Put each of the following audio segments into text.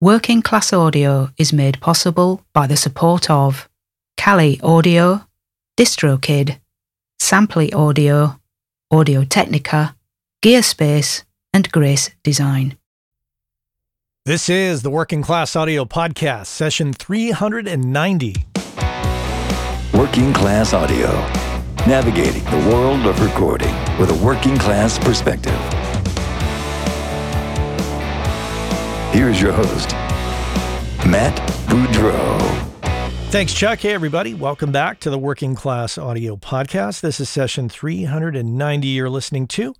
Working Class Audio is made possible by the support of Kali Audio, DistroKid, Sampley Audio, Audio Technica, Gearspace, and Grace Design. This is the Working Class Audio Podcast, session 390. Working Class Audio, navigating the world of recording with a working class perspective. Here's your host, Matt Boudreau. Thanks, Chuck. Hey, everybody. Welcome back to the Working Class Audio Podcast. This is session 390 you're listening to.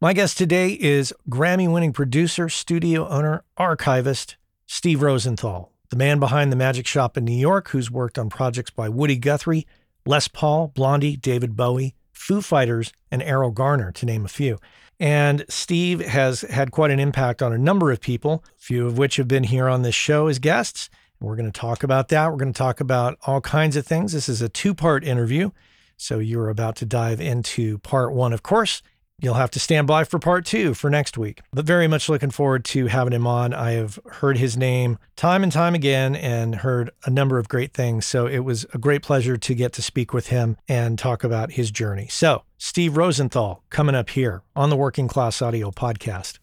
My guest today is Grammy winning producer, studio owner, archivist, Steve Rosenthal, the man behind the Magic Shop in New York, who's worked on projects by Woody Guthrie, Les Paul, Blondie, David Bowie, Foo Fighters, and Erroll Garner, to name a few. And Steve has had quite an impact on a number of people, a few of which have been here on this show as guests. We're going to talk about that. We're going to talk about all kinds of things. This is a two part interview. So you're about to dive into part one, of course. You'll have to stand by for part two for next week. But very much looking forward to having him on. I have heard his name time and time again and heard a number of great things. So it was a great pleasure to get to speak with him and talk about his journey. So, Steve Rosenthal coming up here on the Working Class Audio Podcast.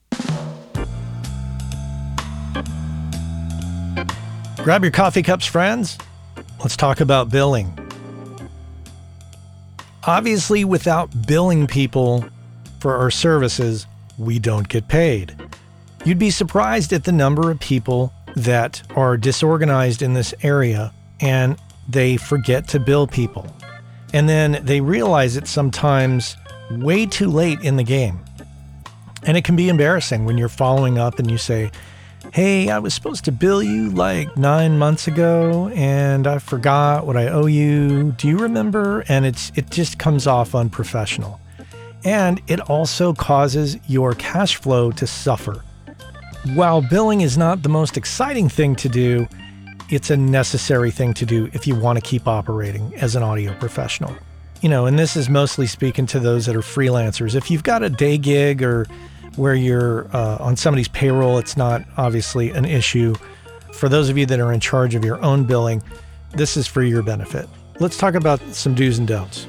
Grab your coffee cups, friends. Let's talk about billing. Obviously, without billing people, for our services, we don't get paid. You'd be surprised at the number of people that are disorganized in this area and they forget to bill people. And then they realize it sometimes way too late in the game. And it can be embarrassing when you're following up and you say, Hey, I was supposed to bill you like nine months ago and I forgot what I owe you. Do you remember? And it's it just comes off unprofessional and it also causes your cash flow to suffer. While billing is not the most exciting thing to do, it's a necessary thing to do if you want to keep operating as an audio professional. You know, and this is mostly speaking to those that are freelancers. If you've got a day gig or where you're uh, on somebody's payroll, it's not obviously an issue. For those of you that are in charge of your own billing, this is for your benefit. Let's talk about some do's and don'ts.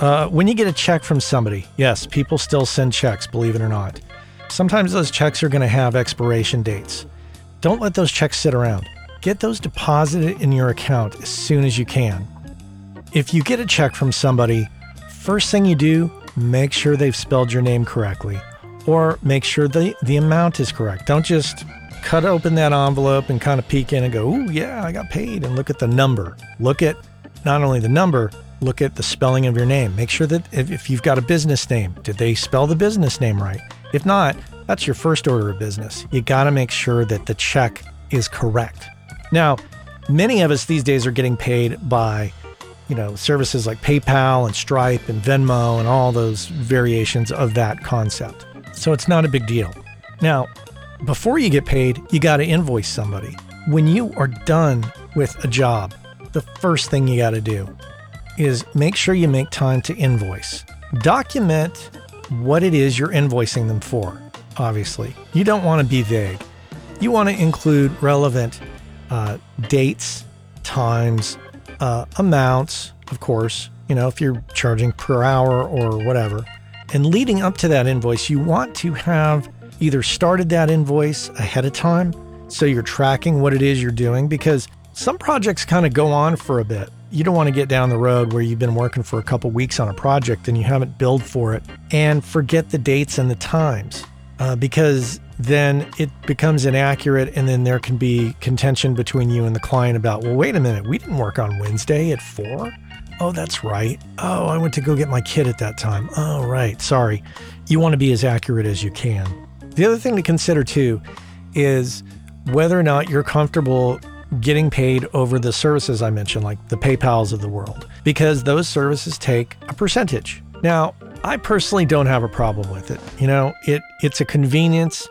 Uh, when you get a check from somebody, yes, people still send checks, believe it or not. Sometimes those checks are going to have expiration dates. Don't let those checks sit around. Get those deposited in your account as soon as you can. If you get a check from somebody, first thing you do, make sure they've spelled your name correctly or make sure the, the amount is correct. Don't just cut open that envelope and kind of peek in and go, oh, yeah, I got paid, and look at the number. Look at not only the number, look at the spelling of your name. Make sure that if you've got a business name, did they spell the business name right? If not, that's your first order of business. You got to make sure that the check is correct. Now, many of us these days are getting paid by, you know, services like PayPal and Stripe and Venmo and all those variations of that concept. So it's not a big deal. Now, before you get paid, you got to invoice somebody. When you are done with a job, the first thing you got to do is make sure you make time to invoice. Document what it is you're invoicing them for, obviously. You don't want to be vague. You want to include relevant uh, dates, times, uh, amounts, of course, you know, if you're charging per hour or whatever. And leading up to that invoice, you want to have either started that invoice ahead of time so you're tracking what it is you're doing because some projects kind of go on for a bit you don't want to get down the road where you've been working for a couple weeks on a project and you haven't billed for it and forget the dates and the times uh, because then it becomes inaccurate and then there can be contention between you and the client about well wait a minute we didn't work on wednesday at four? Oh that's right. Oh i went to go get my kid at that time. Oh right sorry. You want to be as accurate as you can. The other thing to consider too is whether or not you're comfortable getting paid over the services I mentioned, like the PayPals of the world, because those services take a percentage. Now, I personally don't have a problem with it. You know, it it's a convenience.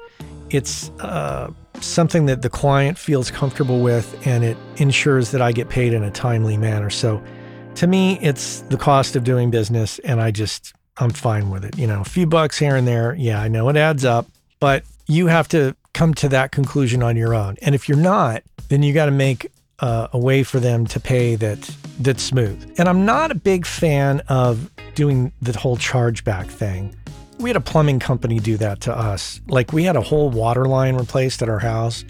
It's uh, something that the client feels comfortable with, and it ensures that I get paid in a timely manner. So, to me, it's the cost of doing business, and I just I'm fine with it. You know, a few bucks here and there, yeah, I know it adds up, but you have to come to that conclusion on your own. And if you're not, then you got to make uh, a way for them to pay that that's smooth. And I'm not a big fan of doing the whole chargeback thing. We had a plumbing company do that to us. Like we had a whole water line replaced at our house.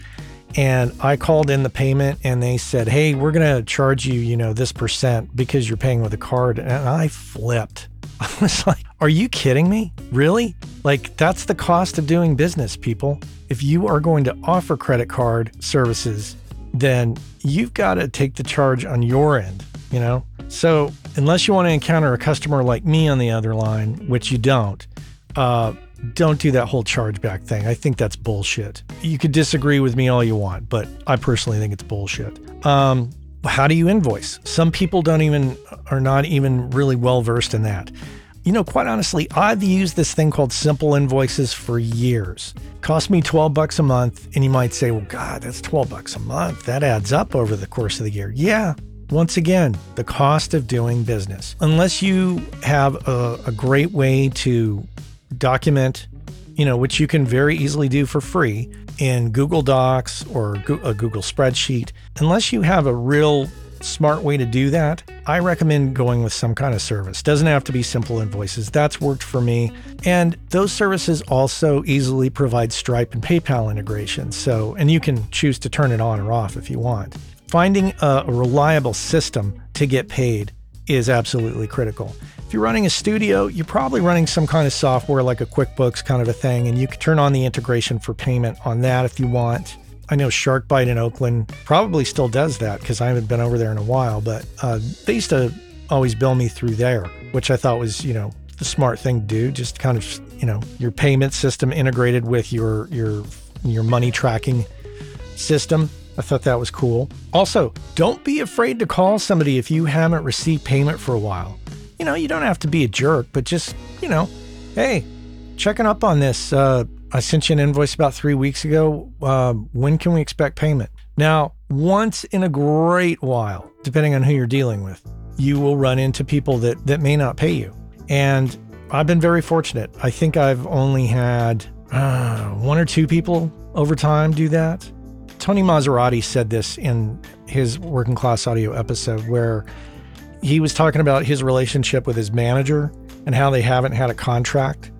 And I called in the payment and they said, Hey, we're going to charge you, you know, this percent because you're paying with a card. And I flipped. I was like, Are you kidding me? Really? Like, that's the cost of doing business, people. If you are going to offer credit card services, then you've got to take the charge on your end, you know? So, unless you want to encounter a customer like me on the other line, which you don't, uh, don't do that whole chargeback thing. I think that's bullshit. You could disagree with me all you want, but I personally think it's bullshit. Um, how do you invoice? Some people don't even are not even really well versed in that. You know, quite honestly, I've used this thing called Simple Invoices for years. Cost me 12 bucks a month, and you might say, "Well, god, that's 12 bucks a month. That adds up over the course of the year." Yeah, once again, the cost of doing business. Unless you have a, a great way to document, you know, which you can very easily do for free in Google Docs or a Google spreadsheet. Unless you have a real smart way to do that, I recommend going with some kind of service. Doesn't have to be simple invoices. That's worked for me. And those services also easily provide Stripe and PayPal integration. So, and you can choose to turn it on or off if you want. Finding a, reliable system to get paid is absolutely critical. If you're running a studio, you're probably running some kind of software like a QuickBooks kind of a thing, and you can turn on the integration for payment on that if you want. I know SharkBite in Oakland probably still does that because I haven't been over there in a while, but uh, they used to always bill me through there, which I thought was, you know, the smart thing to do. Just kind of, you know, your payment system integrated with your your your money tracking system. I thought that was cool. Also, don't be afraid to call somebody if you haven't received payment for a while you know, you don't have to be a jerk, but just, you know, hey, checking up on this. Uh, I sent you an invoice about three weeks ago. Uh, when can we expect payment? Now, once in a great while, depending on who you're dealing with, you will run into people that, that may not pay you. And I've been very fortunate. I think I've only had uh, one or two people over time do that. Tony Maserati said this in his working class audio episode where he was talking about his relationship with his manager and how they haven't had a contract.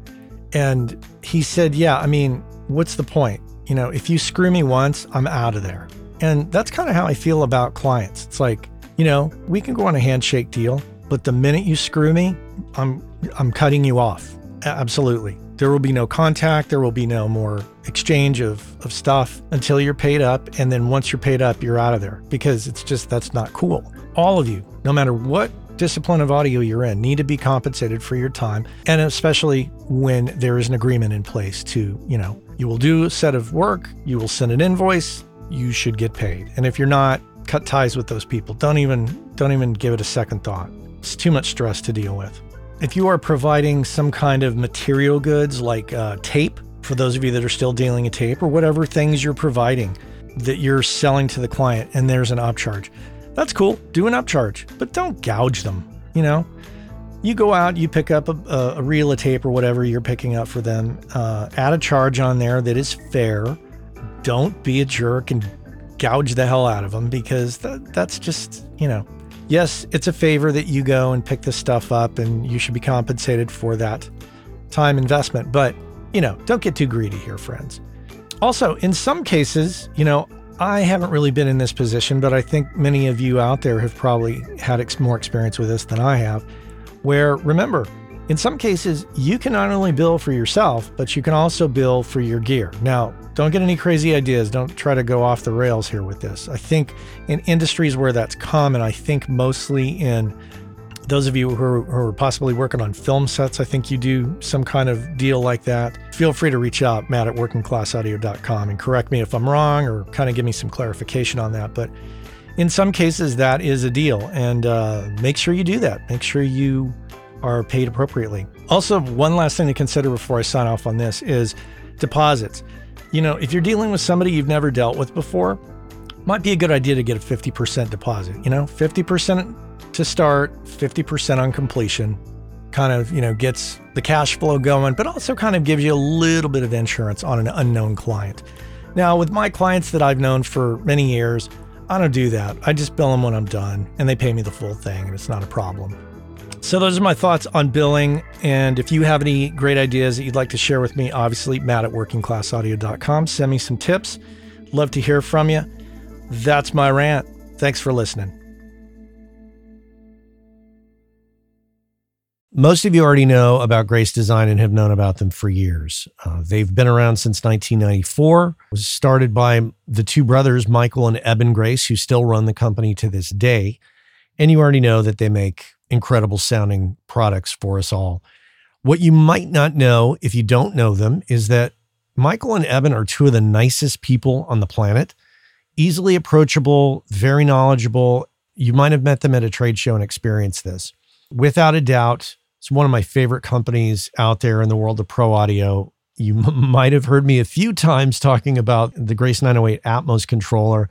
And he said, Yeah, I mean, what's the point? You know, if you screw me once, I'm out of there. And that's kind of how I feel about clients. It's like, you know, we can go on a handshake deal, but the minute you screw me, I'm I'm cutting you off. Absolutely. There will be no contact, there will be no more exchange of, of stuff until you're paid up. And then once you're paid up, you're out of there because it's just that's not cool. All of you no matter what discipline of audio you're in, need to be compensated for your time. And especially when there is an agreement in place to, you know, you will do a set of work, you will send an invoice, you should get paid. And if you're not, cut ties with those people. Don't even don't even give it a second thought. It's too much stress to deal with. If you are providing some kind of material goods like uh, tape, for those of you that are still dealing in tape or whatever things you're providing that you're selling to the client and there's an upcharge, that's cool. Do an upcharge, but don't gouge them. You know, you go out, you pick up a, a, reel of tape or whatever you're picking up for them, uh, add a charge on there that is fair. Don't be a jerk and gouge the hell out of them because th- that's just, you know, yes, it's a favor that you go and pick this stuff up and you should be compensated for that time investment. But, you know, don't get too greedy here, friends. Also, in some cases, you know, I haven't really been in this position, but I think many of you out there have probably had ex- more experience with this than I have. Where remember, in some cases, you can not only bill for yourself, but you can also bill for your gear. Now, don't get any crazy ideas. Don't try to go off the rails here with this. I think in industries where that's common, I think mostly in those of you who are, who are, possibly working on film sets, I think you do some kind of deal like that. Feel free to reach out, Matt at workingclassaudio.com, and correct me if I'm wrong or kind of give me some clarification on that. But in some cases, that is a deal. And uh, make sure you do that. Make sure you are paid appropriately. Also, one last thing to consider before I sign off on this is deposits. You know, if you're dealing with somebody you've never dealt with before, might be a good idea to get a 50% deposit. You know, 50% to start, 50% on completion. Kind of, you know, gets the cash flow going, but also kind of gives you a little bit of insurance on an unknown client. Now, with my clients that I've known for many years, I don't do that. I just bill them when I'm done and they pay me the full thing and it's not a problem. So, those are my thoughts on billing. And if you have any great ideas that you'd like to share with me, obviously, matt at workingclassaudio.com. Send me some tips. Love to hear from you. That's my rant. Thanks for listening. Most of you already know about Grace Design and have known about them for years. Uh, they've been around since 1994. It was started by the two brothers, Michael and Eben Grace, who still run the company to this day. And you already know that they make incredible sounding products for us all. What you might not know if you don't know them is that Michael and Eben are two of the nicest people on the planet, easily approachable, very knowledgeable. You might have met them at a trade show and experienced this. Without a doubt, it's one of my favorite companies out there in the world of pro audio. You m- might have heard me a few times talking about the Grace 908 Atmos controller.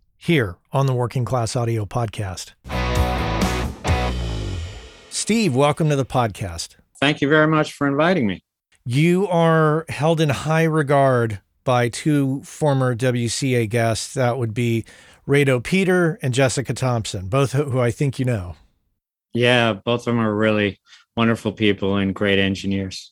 here on the Working Class Audio Podcast. Steve, welcome to the podcast. Thank you very much for inviting me. You are held in high regard by two former WCA guests. That would be Rado Peter and Jessica Thompson, both who I think you know. Yeah, both of them are really wonderful people and great engineers.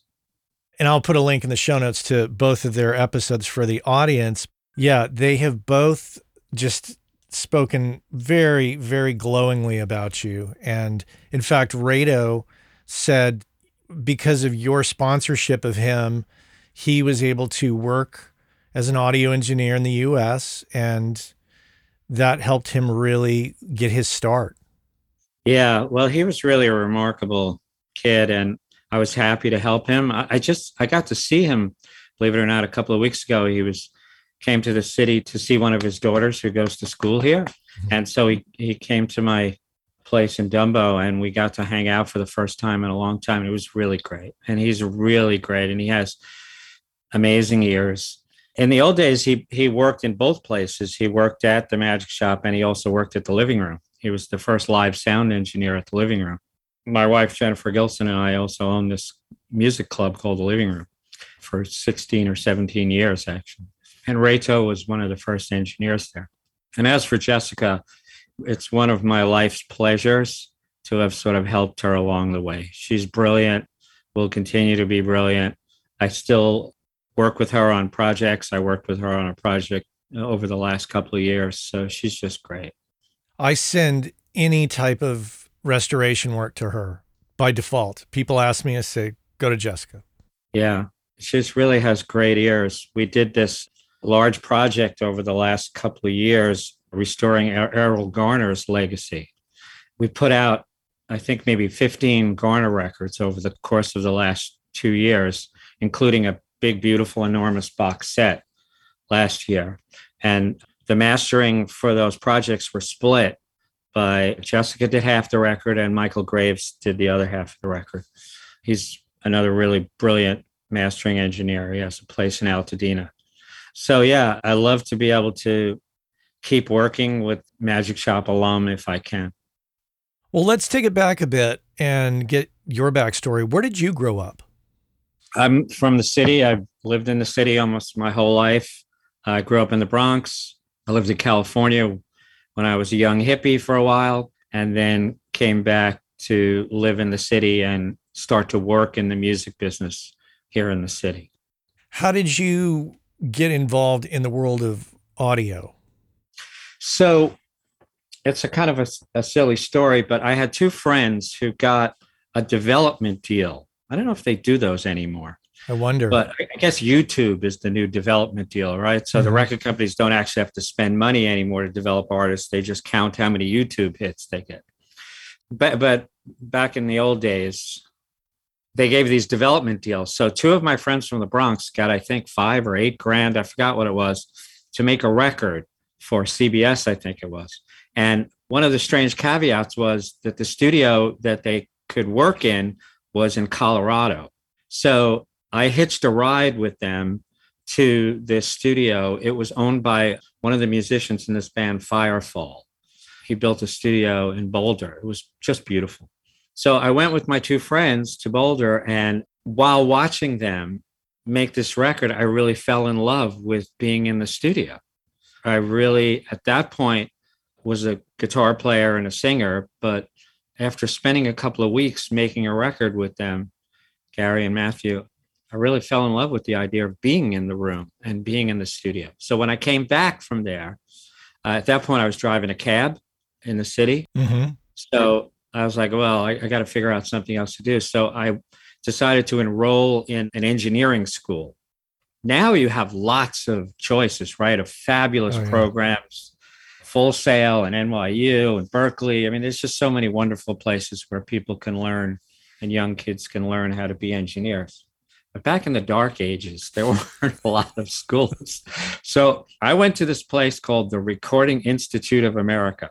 And I'll put a link in the show notes to both of their episodes for the audience. Yeah, they have both just spoken very, very glowingly about you. And in fact, Rado said because of your sponsorship of him, he was able to work as an audio engineer in the US and that helped him really get his start. Yeah, well, he was really a remarkable kid and I was happy to help him. I, just I got to see him, believe it or not, a couple of weeks ago. He was came to the city to see one of his daughters who goes to school here. Mm-hmm. And so he, he came to my place in Dumbo and we got to hang out for the first time in a long time. It was really great. And he's really great and he has amazing ears. In the old days, he he worked in both places. He worked at the magic shop and he also worked at the living room. He was the first live sound engineer at the living room. My wife Jennifer Gilson and I also own this music club called the Living Room for 16 or 17 years actually and Rado was one of the first engineers there. And as for Jessica, It's one of my life's pleasures to have sort of helped her along the way. She's brilliant, will continue to be brilliant. I still work with her on projects. I worked with her on a project uh, over the last couple of years. So she's just great. I send any type of restoration work to her by default. People ask me, I say, go to Jessica. Yeah. She just really has great ears. We did this large project over the last couple of years restoring Erroll Garner's legacy. We put out, I think, maybe 15 Garner records over the course of the last two years, including a big, beautiful, enormous box set last year. And the mastering for those projects were split by Jessica did half the record and Michael Graves did the other half of the record. He's another really brilliant mastering engineer. He has a place in Altadena. So yeah, I love to be able to keep working with Magic Shop alum if I can. Well, let's take it back a bit and get your backstory. Where did you grow up? I'm from the city. I've lived in the city almost my whole life. I grew up in the Bronx. I lived in California when I was a young hippie for a while, and then came back to live in the city and start to work in the music business here in the city. How did you get involved in the world of audio? So it's a kind of a, a, silly story, but I had two friends who got a development deal. I don't know if they do those anymore. I wonder. But I guess YouTube is the new development deal, right? So mm-hmm. the record companies don't actually have to spend money anymore to develop artists. They just count how many YouTube hits they get. But but back in the old days, they gave these development deals. So two of my friends from the Bronx got, I think, five or eight grand, I forgot what it was, to make a record for CBS, I think it was. And one of the strange caveats was that the studio that they could work in was in Colorado. So I hitched a ride with them to this studio. It was owned by one of the musicians in this band, Firefall. He built a studio in Boulder. It was just beautiful. So I went with my two friends to Boulder, and while watching them make this record, I really fell in love with being in the studio. I really, at that point, was a guitar player and a singer, but after spending a couple of weeks making a record with them, Gary and Matthew, I really fell in love with the idea of being in the room and being in the studio. So when I came back from there, uh, at that point, I was driving a cab in the city. Mm-hmm. So I was like, well, I, I got to figure out something else to do. So I decided to enroll in an engineering school. Now you have lots of choices, right? Of fabulous oh, yeah. programs, Full Sail and NYU and Berklee. I mean, there's just so many wonderful places where people can learn and young kids can learn how to be engineers. But back in the dark ages, there weren't a lot of schools. So I went to this place called the Recording Institute of America.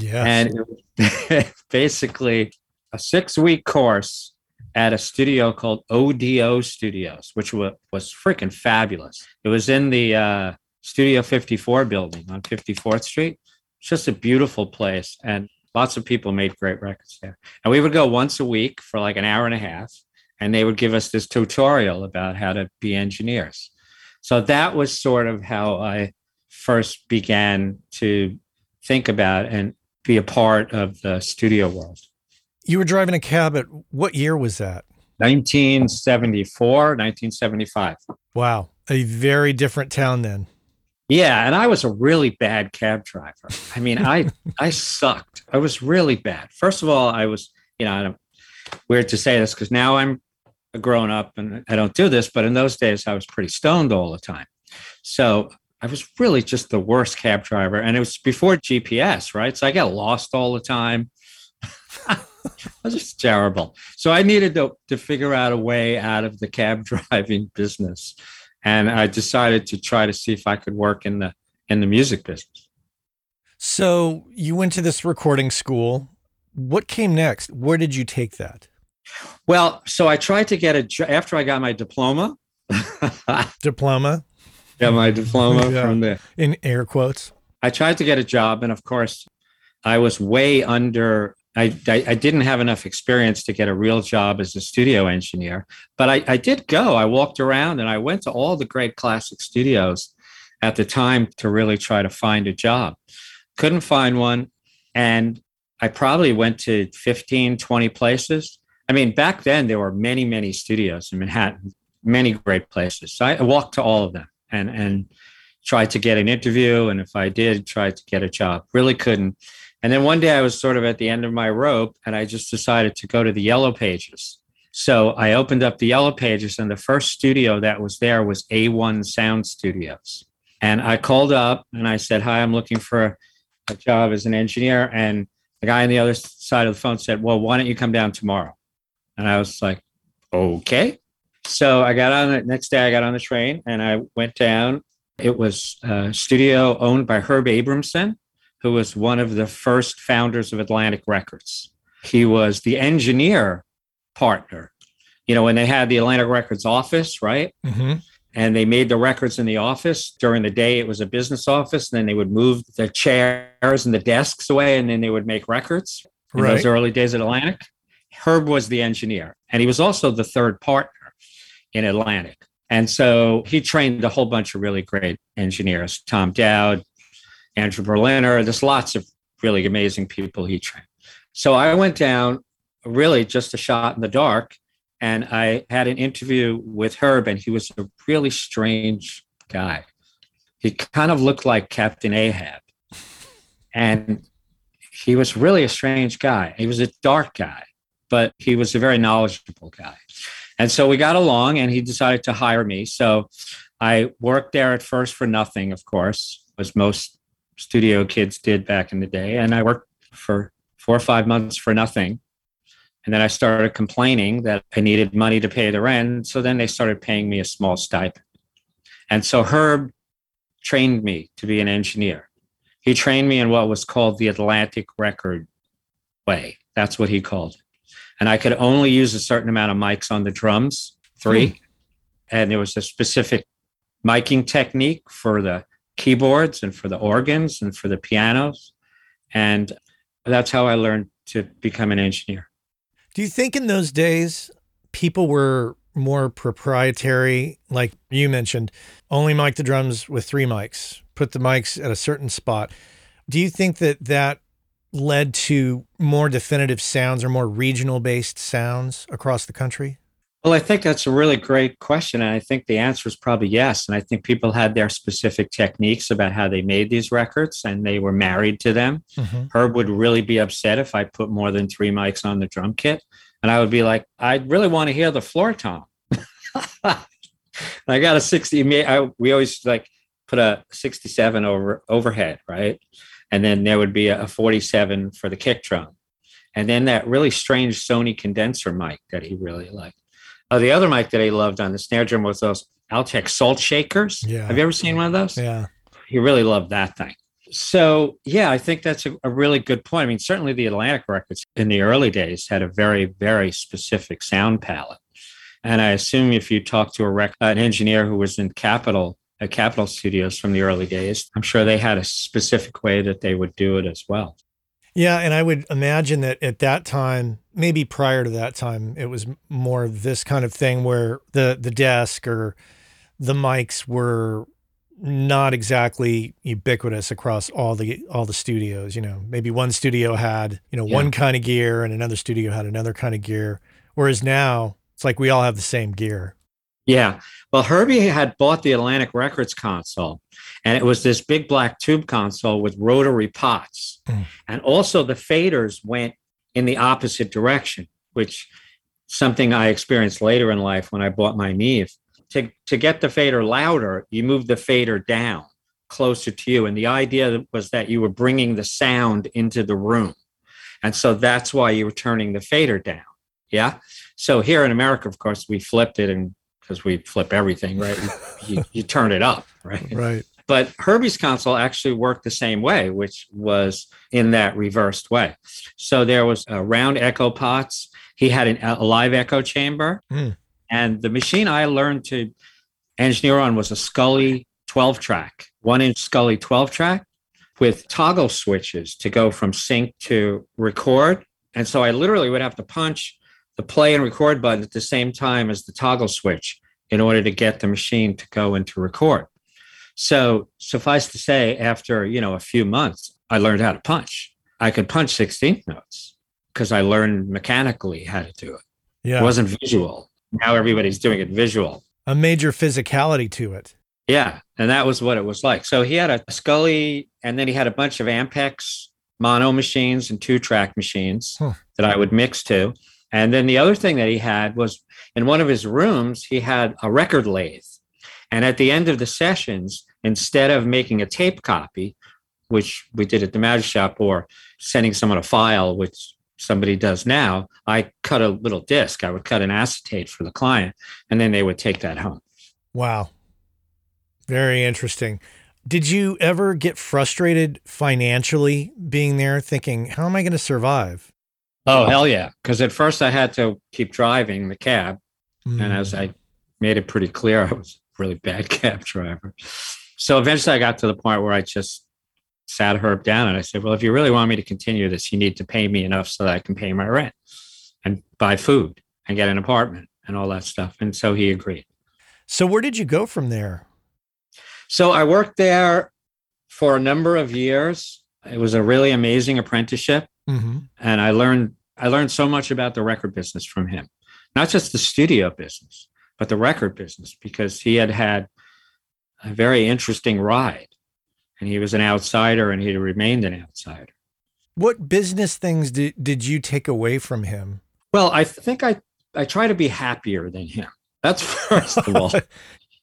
Yeah. And basically a six week course at a studio called ODO Studios, which was, was freaking fabulous. It was in the uh, Studio 54 building on 54th Street. It's just a beautiful place. And lots of people made great records there. And we would go once a week for like an hour and a half and they would give us this tutorial about how to be engineers. So that was sort of how I first began to think about and be a part of the studio world. You were driving a cab at what year was that? 1974, 1975. Wow. A very different town then. Yeah, and I was a really bad cab driver. I mean, I I sucked. I was really bad. First of all, I was, you know, I'm weird to say this because now I'm a grown up and I don't do this, but in those days I was pretty stoned all the time. So I was really just the worst cab driver. And it was before GPS, right? So I got lost all the time. I was just terrible. So I needed to, to figure out a way out of the cab driving business. And I decided to try to see if I could work in the in the music business. So you went to this recording school. What came next? Where did you take that? Well, so I tried to get a after I got my diploma. diploma. Got my diploma yeah. from there. In air quotes. I tried to get a job, and of course, I was way under. I, I, I didn't have enough experience to get a real job as a studio engineer, but I, I did go. I walked around and I went to all the great classic studios at the time to really try to find a job. Couldn't find one. And I probably went to 15, 20 places. I mean, back then there were many, many studios in Manhattan, many great places. So I walked to all of them and and tried to get an interview. And if I did, tried to get a job. Really couldn't. And then one day I was sort of at the end of my rope and I just decided to go to the yellow pages. So I opened up the yellow pages and the first studio that was there was A1 Sound Studios. And I called up and I said, Hi, I'm looking for a job as an engineer. And the guy on the other side of the phone said, Well, why don't you come down tomorrow? And I was like, Okay. So I got on the next day, I got on the train and I went down. It was a studio owned by Herb Abramson, who was one of the first founders of Atlantic Records. He was the engineer partner. You know, when they had the Atlantic Records office, right? Mm-hmm. And they made the records in the office. During the day, it was a business office. And then they would move the chairs and the desks away, and then they would make records in Right. those early days at Atlantic. Herb was the engineer, and he was also the third partner in Atlantic. And so he trained a whole bunch of really great engineers Tom Dowd, Andrew Berliner. There's lots of really amazing people he trained. So I went down really just a shot in the dark and I had an interview with Herb, and he was a really strange guy. He kind of looked like Captain Ahab. And he was really a strange guy. He was a dark guy, but he was a very knowledgeable guy. And so we got along, and he decided to hire me. So I worked there at first for nothing, of course, as most studio kids did back in the day. And I worked for four or five months for nothing. And then I started complaining that I needed money to pay the rent. So then they started paying me a small stipend. And so Herb trained me to be an engineer. He trained me in what was called the Atlantic record way. That's what he called it. And I could only use a certain amount of mics on the drums, three. Hmm. And there was a specific miking technique for the keyboards and for the organs and for the pianos. And that's how I learned to become an engineer. Do you think in those days people were more proprietary? Like you mentioned, only mic the drums with three mics, put the mics at a certain spot. Do you think that that led to more definitive sounds or more regional based sounds across the country? Well, I think that's a really great question. And I think the answer is probably yes. And I think people had their specific techniques about how they made these records and they were married to them. Mm-hmm. Herb would really be upset if I put more than three mics on the drum kit. And I would be like, I really want to hear the floor tom. I got a 60. I, we always like put a 67 over overhead, right? And then there would be a 47 for the kick drum. And then that really strange Sony condenser mic that he really liked. Oh, the other mic that he loved on the snare drum was those Altec salt shakers. Yeah. Have you ever seen one of those? Yeah. he really loved that thing. So, yeah, I think that's a, a, really good point. I mean, certainly the Atlantic records in the early days had a very, very specific sound palette. And I assume if you talk to a rec- an engineer who was in Capitol, at Capitol Studios from the early days, I'm sure they had a specific way that they would do it as well. Yeah, and I would imagine that at that time, maybe prior to that time, it was more this kind of thing where the the desk or the mics were not exactly ubiquitous across all the all the studios. You know, maybe one studio had you know Yeah. one kind of gear and another studio had another kind of gear. Whereas now it's like we all have the same gear. Yeah. Well, Herbie had bought the Atlantic Records console, and it was this big black tube console with rotary pots. Mm. And also the faders went in the opposite direction, which something I experienced later in life when I bought my Neve. To, to get the fader louder, you move the fader down closer to you. And the idea was that you were bringing the sound into the room. And so that's why you were turning the fader down. Yeah. So here in America, of course, we flipped it and because we flip everything, right? You, you, you turn it up, right? Right. But Herbie's console actually worked the same way, which was in that reversed way. So there was a round echo pots. He had an, a live echo chamber. Mm. And the machine I learned to engineer on was a Scully 12 track, one inch Scully 12 track with toggle switches to go from sync to record. And so I literally would have to punch the play and record button at the same time as the toggle switch in order to get the machine to go into record. So suffice to say, after you know a few months, I learned how to punch. I could punch 16th notes because I learned mechanically how to do it. Yeah. It wasn't visual. Now everybody's doing it visual. a major physicality to it. Yeah. And that was what it was like. So he had a Scully and then he had a bunch of Ampex mono machines and two track machines Huh. that I would mix to. And then the other thing that he had was in one of his rooms, he had a record lathe. And at the end of the sessions, instead of making a tape copy, which we did at the Magic Shop, or sending someone a file, which somebody does now, I cut a little disc. I would cut an acetate for the client, and then they would take that home. Wow. Very interesting. Did you ever get frustrated financially being there thinking, how am I going to survive? Oh, hell yeah. Because at first I had to keep driving the cab. And Mm. as I made it pretty clear, I was a really bad cab driver. So eventually I got to the point where I just sat Herb down and I said, Well, if you really want me to continue this, you need to pay me enough so that I can pay my rent and buy food and get an apartment and all that stuff. And so he agreed. So where did you go from there? So I worked there for a number of years. It was a really amazing apprenticeship. Mm-hmm. and I learned I learned so much about the record business from him, not just the studio business, but the record business because he had had a very interesting ride, and he was an outsider, and he remained an outsider. What business things did, did you take away from him? Well, I think I I try to be happier than him. That's first of all.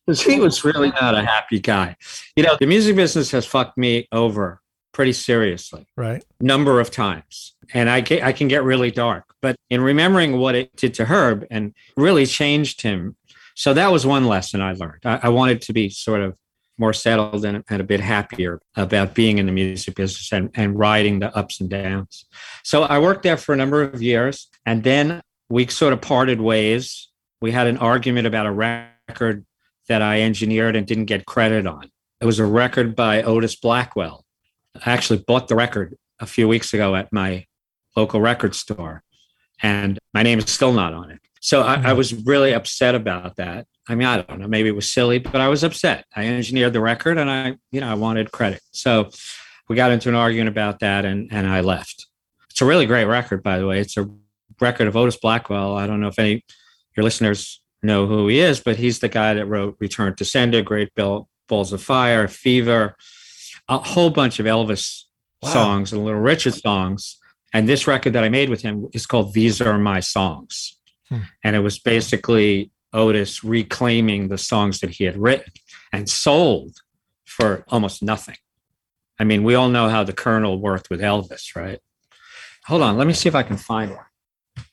Because he was really not a happy guy. You know, the music business has fucked me over pretty seriously. right. number of times. And I, get, I can get really dark. But in remembering what it did to herb and really changed him so that was one lesson i learned. I, I wanted to be sort of more settled and, and a bit happier about being in the music business and, and riding the ups and downs. So i worked there for a number of years and then we sort of parted ways. We had an argument about a record that i engineered and didn't get credit on. It was a record by otis blackwell I actually bought the record a few weeks ago at my local record store, and my name is still not on it. So I, I mm-hmm. was really upset about that. I mean, I don't know, maybe it was silly, but I was upset. I engineered the record, and I, you know, I wanted credit. So we got into an argument about that, and and I left. It's a really great record, by the way. It's a record of Otis Blackwell. I don't know if any of your listeners know who he is, but he's the guy that wrote Return to Sender, Great Bill, Balls of Fire, Fever, a whole bunch of Elvis Wow. songs and Little Richard songs. And this record that I made with him is called These Are My Songs. Hmm. And it was basically Otis reclaiming the songs that he had written and sold for almost nothing. I mean, we all know how the Colonel worked with Elvis, right? Hold on, let me see if I can find one.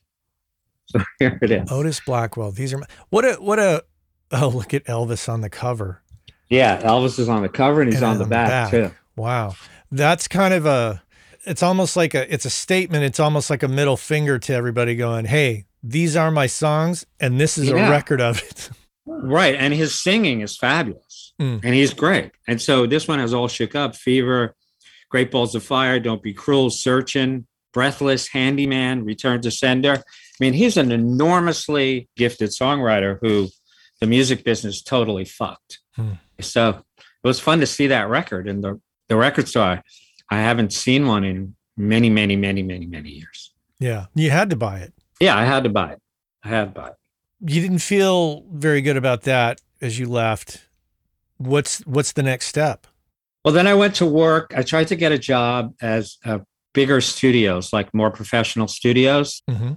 So here it is. Otis Blackwell. These are my, what a what a oh look at Elvis on the cover. Yeah, Elvis is on the cover and he's And on the back, too. Wow. That's kind of a it's almost like a it's a statement. It's almost like a middle finger to everybody going, "Hey, these are my songs and this is Yeah. a record of it." Right. And his singing is fabulous. Mm. And he's great. And so this one has all shook up Fever, Great Balls of Fire, Don't Be Cruel, Searching, Breathless, Handyman, Return to Sender. I mean, he's an enormously gifted songwriter who the music business totally fucked. Hmm. So it was fun to see that record in the, the record store. I haven't seen one in many, many, many, many, many years. yeah. You had to buy it. Yeah, I had to buy it. I had to buy it. You didn't feel very good about that as you left. What's what's the next step? Well, then I went to work. I tried to get a job as uh, bigger studios, like more professional studios, Mm-hmm.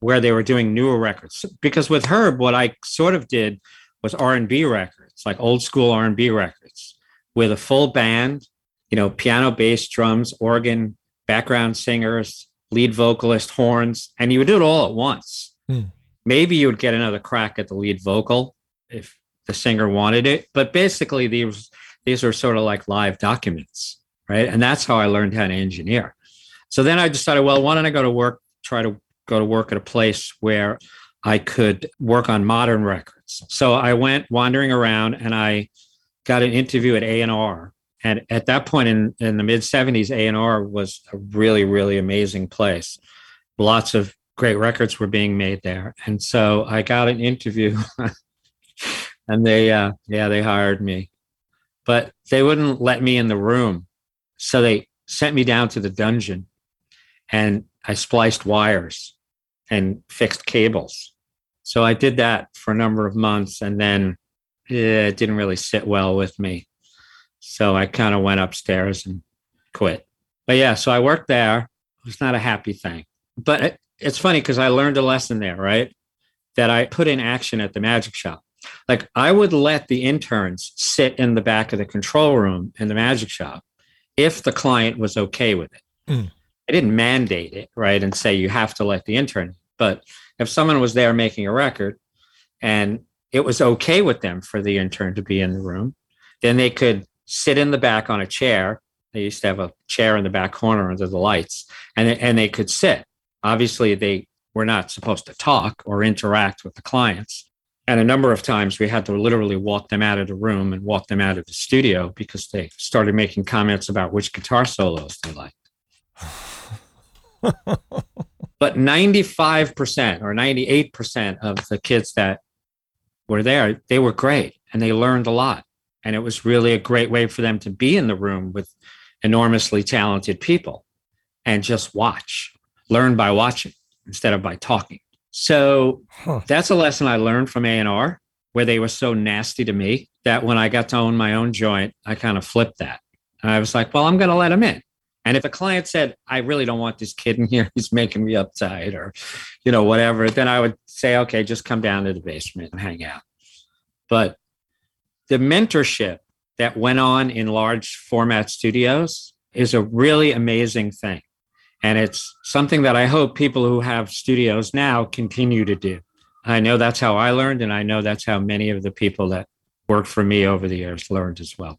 where they were doing newer records. Because with Herb, what I sort of did was R and B records, like old school R and B records, with a full band, you know, piano, bass, drums, organ, background singers, lead vocalist, horns, and you would do it all at once. Hmm. Maybe you would get another crack at the lead vocal if the singer wanted it, but basically these these are sort of like live documents, right? And that's how I learned how to engineer. So then I decided, well, why don't I go to work, try to go to work at a place where I could work on modern records. So I went wandering around and I got an interview at A&R. And at that point in, in the mid 70s, A&R was a really, really amazing place. Lots of great records were being made there. And so I got an interview and they, uh, yeah, they hired me, but they wouldn't let me in the room. So they sent me down to the dungeon and I spliced wires and fixed cables. So I did that for a number of months and then it didn't really sit well with me. So I kind of went upstairs and quit. But yeah, so I worked there. It was not a happy thing. But it, it's funny because I learned a lesson there, right? That I put in action at the magic shop. Like I would let the interns sit in the back of the control room in the magic shop if the client was okay with it. Mm. I didn't mandate it, right? And say you have to let the intern. But if someone was there making a record and it was okay with them for the intern to be in the room, then they could sit in the back on a chair. They used to have a chair in the back corner under the lights, and, and they could sit. Obviously, they were not supposed to talk or interact with the clients. And a number of times we had to literally walk them out of the room and walk them out of the studio because they started making comments about which guitar solos they liked. but 95% or 98% of the kids that were there, they were great and they learned a lot. And it was really a great way for them to be in the room with enormously talented people and just watch, learn by watching instead of by talking. So huh. that's a lesson I learned from A&R where they were so nasty to me that when I got to own my own joint, I kind of flipped that. And I was like, well, I'm going to let them in. And if a client said, I really don't want this kid in here, he's making me uptight or, you know, whatever, then I would say, okay, just come down to the basement and hang out. But the mentorship that went on in large format studios is a really amazing thing. And it's something that I hope people who have studios now continue to do. I know that's how I learned, and I know that's how many of the people that worked for me over the years learned as well.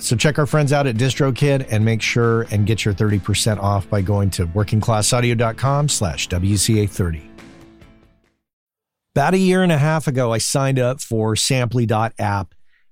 So check our friends out at DistroKid and make sure and get your 30% off by going to workingclassaudio.com slash WCA30. About a year and a half ago, I signed up for Samply.app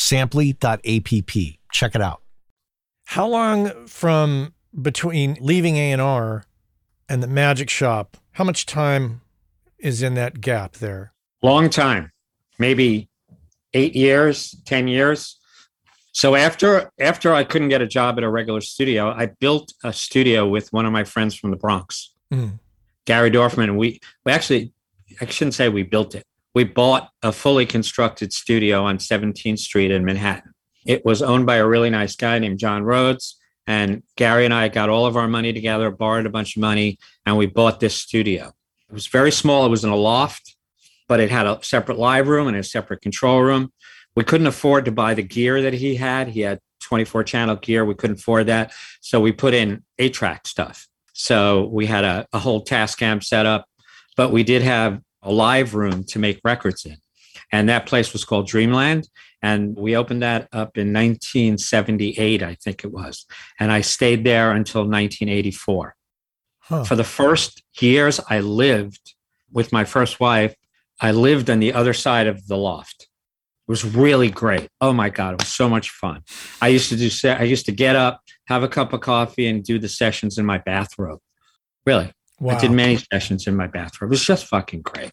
samply.app. Check it out. How long from between leaving A&R and the magic shop, how much time is in that gap there? Long time. Maybe 8 years, 10 years. So after after I couldn't get a job at a regular studio, I built a studio with one of my friends from the Bronx, mm. Gary Dorfman. And we, we actually, I shouldn't say we built it we bought a fully constructed studio on 17th Street in Manhattan. It was owned by a really nice guy named John Rhodes. And Gary and I got all of our money together, borrowed a bunch of money, and we bought this studio. It was very small. It was in a loft, but it had a separate live room and a separate control room. We couldn't afford to buy the gear that he had. He had 24 channel gear. We couldn't afford that. So we put in eight track stuff. So we had a, a whole Tascam set up, but we did have a live room to make records in. And that place was called Dreamland. And we opened that up in 1978, I think it was. And I stayed there until 1984. Huh. For the first years I lived with my first wife, I lived on the other side of the loft. It was really great. Oh my God, it was so much fun. I used to do, I used to get up, have a cup of coffee, and do the sessions in my bathrobe. Really. Wow. I did many sessions in my bathrobe. It was just fucking great.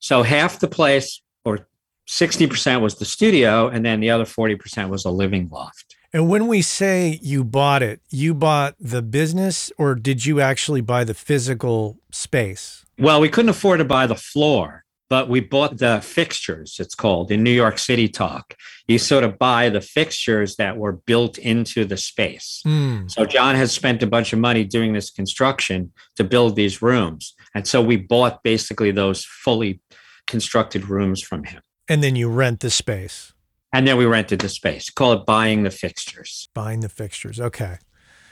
So half the place, or 60% was the studio, and then the other 40% was a living loft. And when we say you bought it, you bought the business or did you actually buy the physical space? Well, we couldn't afford to buy the floor, but we bought the fixtures, it's called in New York City talk. You sort of buy the fixtures that were built into the space. Hmm. So John has spent a bunch of money doing this construction to build these rooms. And so we bought basically those fully constructed rooms from him. And then you rent the space, And then we rented the space. Call it buying the fixtures. buying the fixtures. Okay.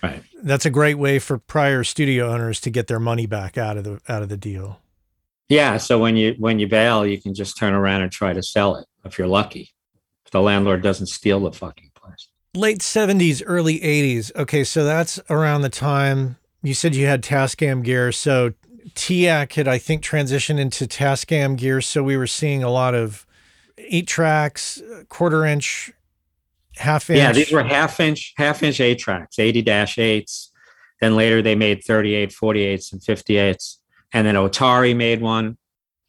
Right. That's a great way for prior studio owners to get their money back out of the out of the deal. Yeah. So when you when you bail, you can just turn around and try to sell it if you're lucky. If the landlord doesn't steal the fucking place. Late 70s, early 80s. Okay, so that's around the time you said you had Tascam gear. So TEAC had, I think, transitioned into Tascam gear. So we were seeing a lot of eight tracks, quarter inch, half inch. Yeah, these were half inch, half inch eight tracks, 80 dash eights. Then later they made 38, 48s, and 58s. And then Otari made one.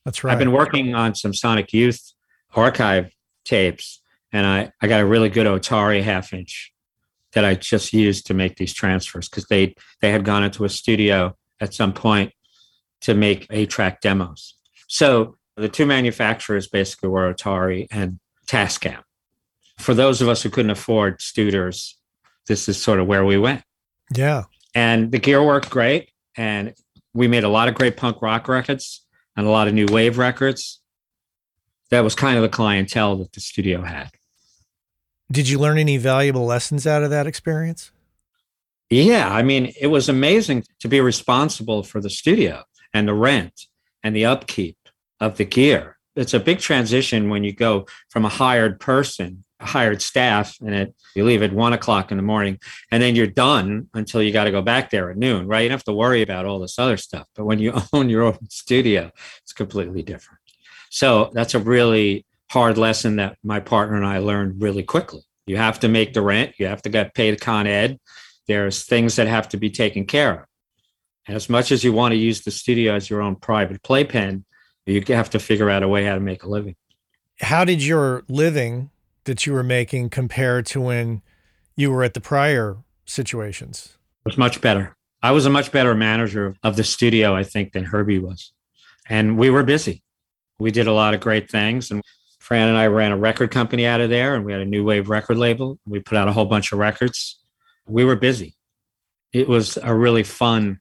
That's right. I've been working on some Sonic Youth archive tapes, and I, I got a really good Otari half inch that I just used to make these transfers because they they had gone into a studio at some point to make eight track demos. So the two manufacturers basically were Otari and Tascam. For those of us who couldn't afford Studers, this is sort of where we went. yeah. And the gear worked great. And we made a lot of great punk rock records and a lot of new wave records. That was kind of the clientele that the studio had. Did you learn any valuable lessons out of that experience? Yeah. I mean, it was amazing to be responsible for the studio and the rent and the upkeep of the gear. It's a big transition when you go from a hired person, hired staff, and it, you leave at one o'clock in the morning, and then you're done until you got to go back there at noon, right? You don't have to worry about all this other stuff. But when you own your own studio, it's completely different. So that's a really hard lesson that my partner and I learned really quickly. You have to make the rent, you have to get paid Con Ed. There's things that have to be taken care of. And as much as you want to use the studio as your own private playpen, you have to figure out a way how to make a living. How did your living that you were making compared to when you were at the prior situations? It was much better. I was a much better manager of the studio, I think, than Herbie was. And we were busy. We did a lot of great things. And Fran and I ran a record company out of there, and we had a new wave record label. We put out a whole bunch of records. We were busy. It was a really fun,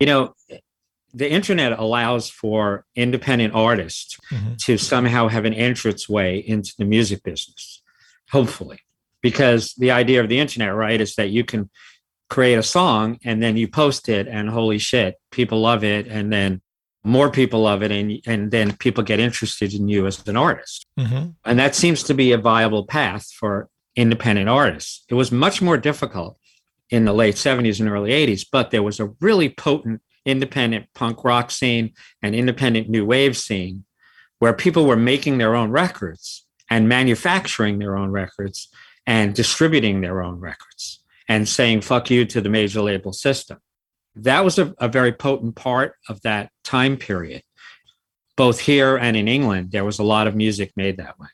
you know, the internet allows for independent artists Mhm. to somehow have an entrance way into the music business, hopefully. Because the idea of the internet, right, is that you can create a song and then you post it, and holy shit, people love it. And then more people love it, and, and then people get interested in you as an artist. Mm-hmm. And that seems to be a viable path for independent artists. It was much more difficult in the late 70s and early 80s, but there was a really potent independent punk rock scene and independent new wave scene where people were making their own records and manufacturing their own records and distributing their own records and saying fuck you to the major label system. That was a, a very potent part of that time period. Both here and in England, there was a lot of music made that way.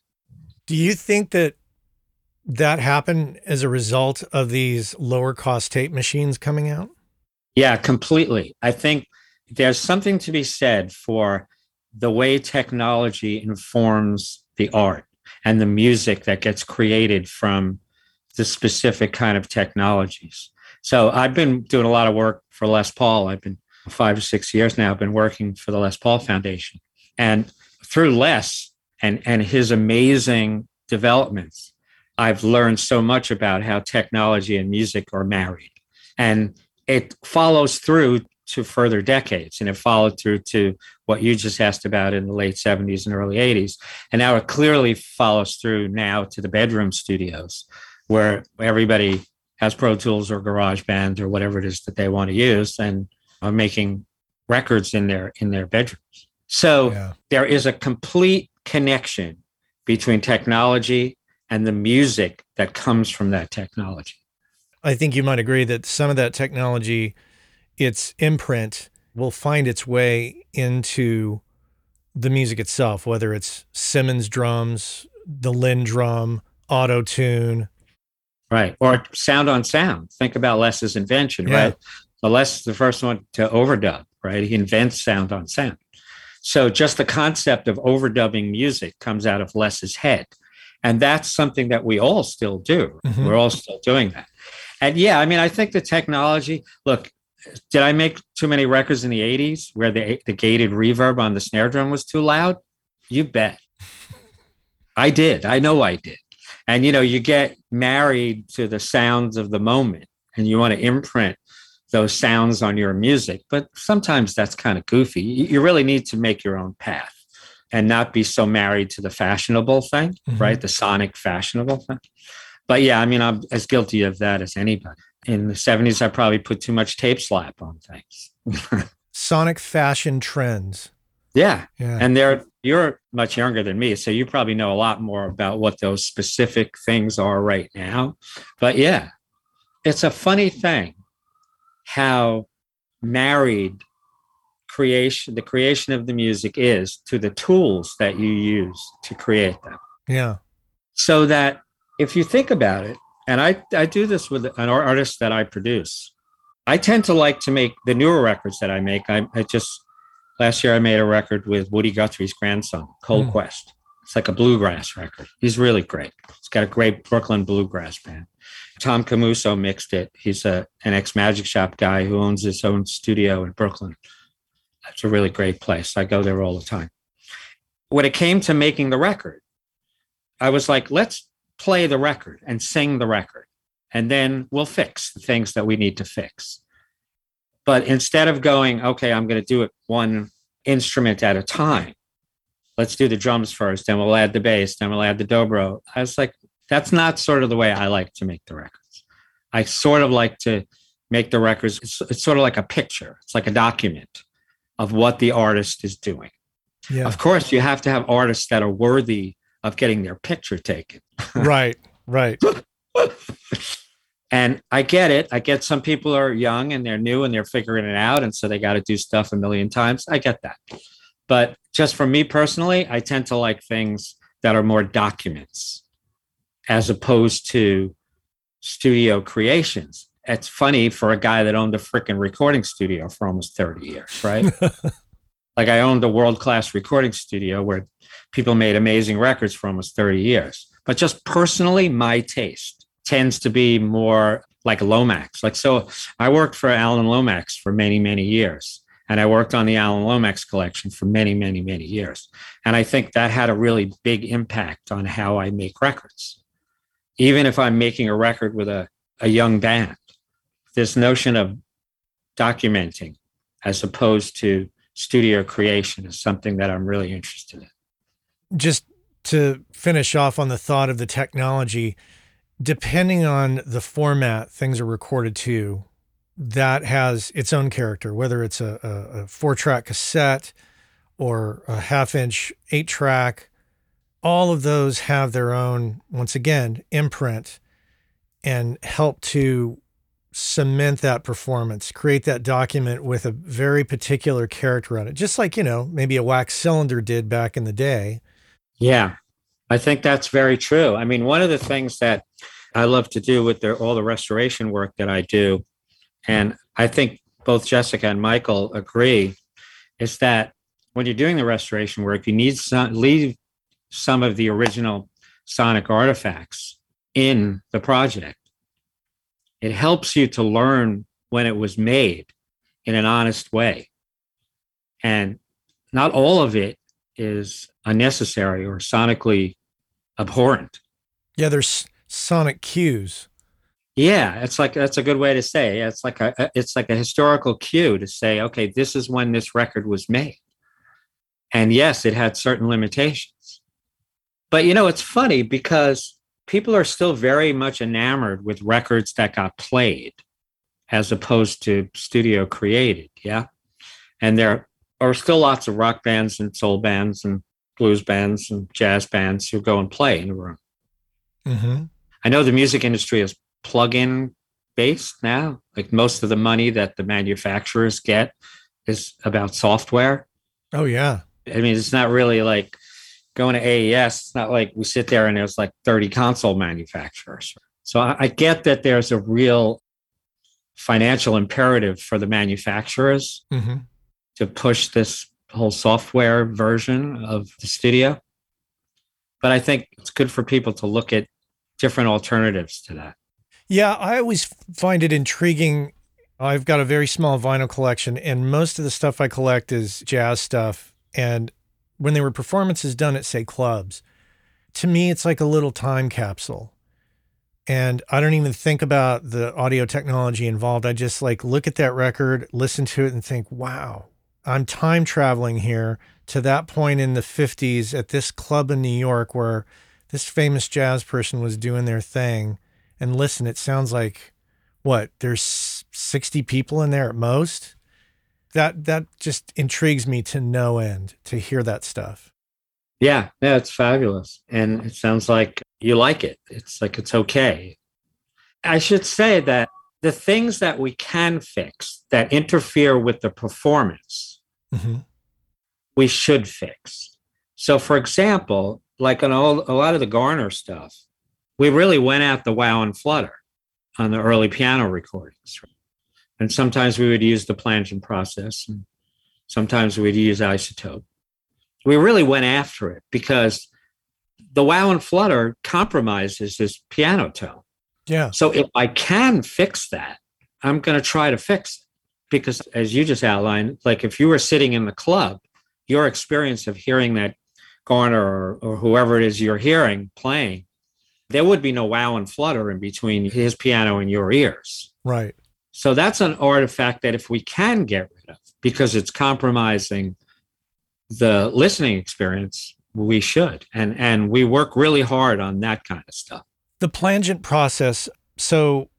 Do you think that that happened as a result of these lower cost tape machines coming out? Yeah, completely. I think there's something to be said for the way technology informs the art and the music that gets created from the specific kind of technologies. So I've been doing a lot of work for Les Paul. I've been five or six years now. I've been working for the Les Paul Foundation. And through Les and, and his amazing developments, I've learned so much about how technology and music are married. And it follows through to further decades and it followed through to what you just asked about in the late 70s and early 80s and now it clearly follows through now to the bedroom studios where everybody has pro tools or garage band or whatever it is that they want to use and are making records in their in their bedrooms so Yeah. there is a complete connection between technology and the music that comes from that technology. I think you might agree that some of that technology, its imprint, will find its way into the music itself, whether it's Simmons drums, the LinnDrum, auto tune. Right. Or sound on sound. Think about Les's invention, Yeah. right? So Les is the first one to overdub, right? He invents sound on sound. So just the concept of overdubbing music comes out of Les's head. And that's something that we all still do. Mhm. We're all still doing that. And yeah, I mean, I think the technology, look, did I make too many records in the 80s where the, the gated reverb on the snare drum was too loud? You bet. I did. I know I did. And you know, you get married to the sounds of the moment and you want to imprint those sounds on your music, but sometimes that's kind of goofy. You really need to make your own path and not be so married to the fashionable thing, Mhm. right? The sonic fashionable thing. But yeah, I mean, I'm as guilty of that as anybody. In the 70s, I probably put too much tape slap on things. Sonic fashion trends. yeah. Yeah. And they're you're much younger than me, so you probably know a lot more about what those specific things are right now. But yeah, it's a funny thing how married creation the creation of the music is to the tools that you use to create them. yeah. So that if you think about it, and I, I do this with an artist that I produce, I tend to like to make the newer records that I make. I, I just last year I made a record with Woody Guthrie's grandson, Cole Mm. Quest. It's like a bluegrass record. He's really great. He's got a great Brooklyn bluegrass band. Tom Camuso mixed it. He's a an ex Magic Shop guy who owns his own studio in Brooklyn. It's a really great place. I go there all the time. When it came to making the record, I was like, let's play the record and sing the record, and then we'll fix the things that we need to fix. But instead of going, okay, I'm going to do it one instrument at a time, let's do the drums first, then we'll add the bass, then we'll add the dobro. I was like, that's not sort of the way I like to make the records. I sort of like to make the records, it's, it's sort of like a picture, it's like a document of what the artist is doing. Yeah. Of course, you have to have artists that are worthy of getting their picture taken. right. Right. And I get it. I get some people are young and they're new and they're figuring it out. And so they got to do stuff a million times. I get that. But just for me personally, I tend to like things that are more documents as opposed to studio creations. It's funny for a guy that owned a freaking recording studio for almost 30 years, right? like I owned a world class recording studio where people made amazing records for almost 30 years. But just personally, my taste tends to be more like Lomax. Like, so I worked for Alan Lomax for many, many years. And I worked on the Alan Lomax collection for many, many, many years. And I think that had a really big impact on how I make records. Even if I'm making a record with a, a young band, this notion of documenting as opposed to studio creation is something that I'm really interested in. Just to finish off on the thought of the technology, depending on the format things are recorded to, that has its own character, whether it's a, a, a four track cassette or a half inch eight track. All of those have their own, once again, imprint and help to cement that performance, create that document with a very particular character on it, just like, you know, maybe a wax cylinder did back in the day. Yeah, I think that's very true. I mean, one of the things that I love to do with all the restoration work that I do, and I think both Jessica and Michael agree, is that when you're doing the restoration work, you need some leave some of the original sonic artifacts in the project. It helps you to learn when it was made in an honest way. And not all of it is unnecessary or sonically abhorrent. Yeah, there's sonic cues. Yeah, it's like that's a good way to say. it. It's like a it's like a historical cue to say, okay, this is when this record was made. And yes, it had certain limitations. But you know, it's funny because people are still very much enamored with records that got played as opposed to studio created, yeah? And there are still lots of rock bands and soul bands and blues bands and jazz bands who go and play in the room. Mm-hmm. I know the music industry is plug-in based now. Like most of the money that the manufacturers get is about software. Oh yeah. I mean, it's not really like going to AES. It's not like we sit there and there's like 30 console manufacturers. So I, I get that there's a real financial imperative for the manufacturers Mm-hmm. To push this whole software version of the studio. But I think it's good for people to look at different alternatives to that. Yeah, I always find it intriguing. I've got a very small vinyl collection, and most of the stuff I collect is jazz stuff. And when there were performances done at, say, clubs, to me, it's like a little time capsule. And I don't even think about the audio technology involved. I just like look at that record, listen to it, and think, wow, I'm time traveling here to that point in the 50s at this club in New York where this famous jazz person was doing their thing and listen, it sounds like what there's 60 people in there at most. That that just intrigues me to no end to hear that stuff. Yeah, yeah, it's fabulous. And it sounds like you like it. It's like it's okay. I should say that the things that we can fix that interfere with the performance, hmm we should fix. So, for example, like on all, a lot of the Garner stuff, we really went at the wow and flutter on the early piano recordings. And sometimes we would use the plangent process, and sometimes we'd use isotope. We really went after it because the wow and flutter compromises this piano tone. Yeah. So if I can fix that, I'm going to try to fix it. Because as you just outlined, like if you were sitting in the club, your experience of hearing that Garner or, or whoever it is you're hearing playing, there would be no wow and flutter in between his piano and your ears. Right. So that's an artifact that if we can get rid of, because it's compromising the listening experience, we should. And and we work really hard on that kind of stuff. The plangent process. So,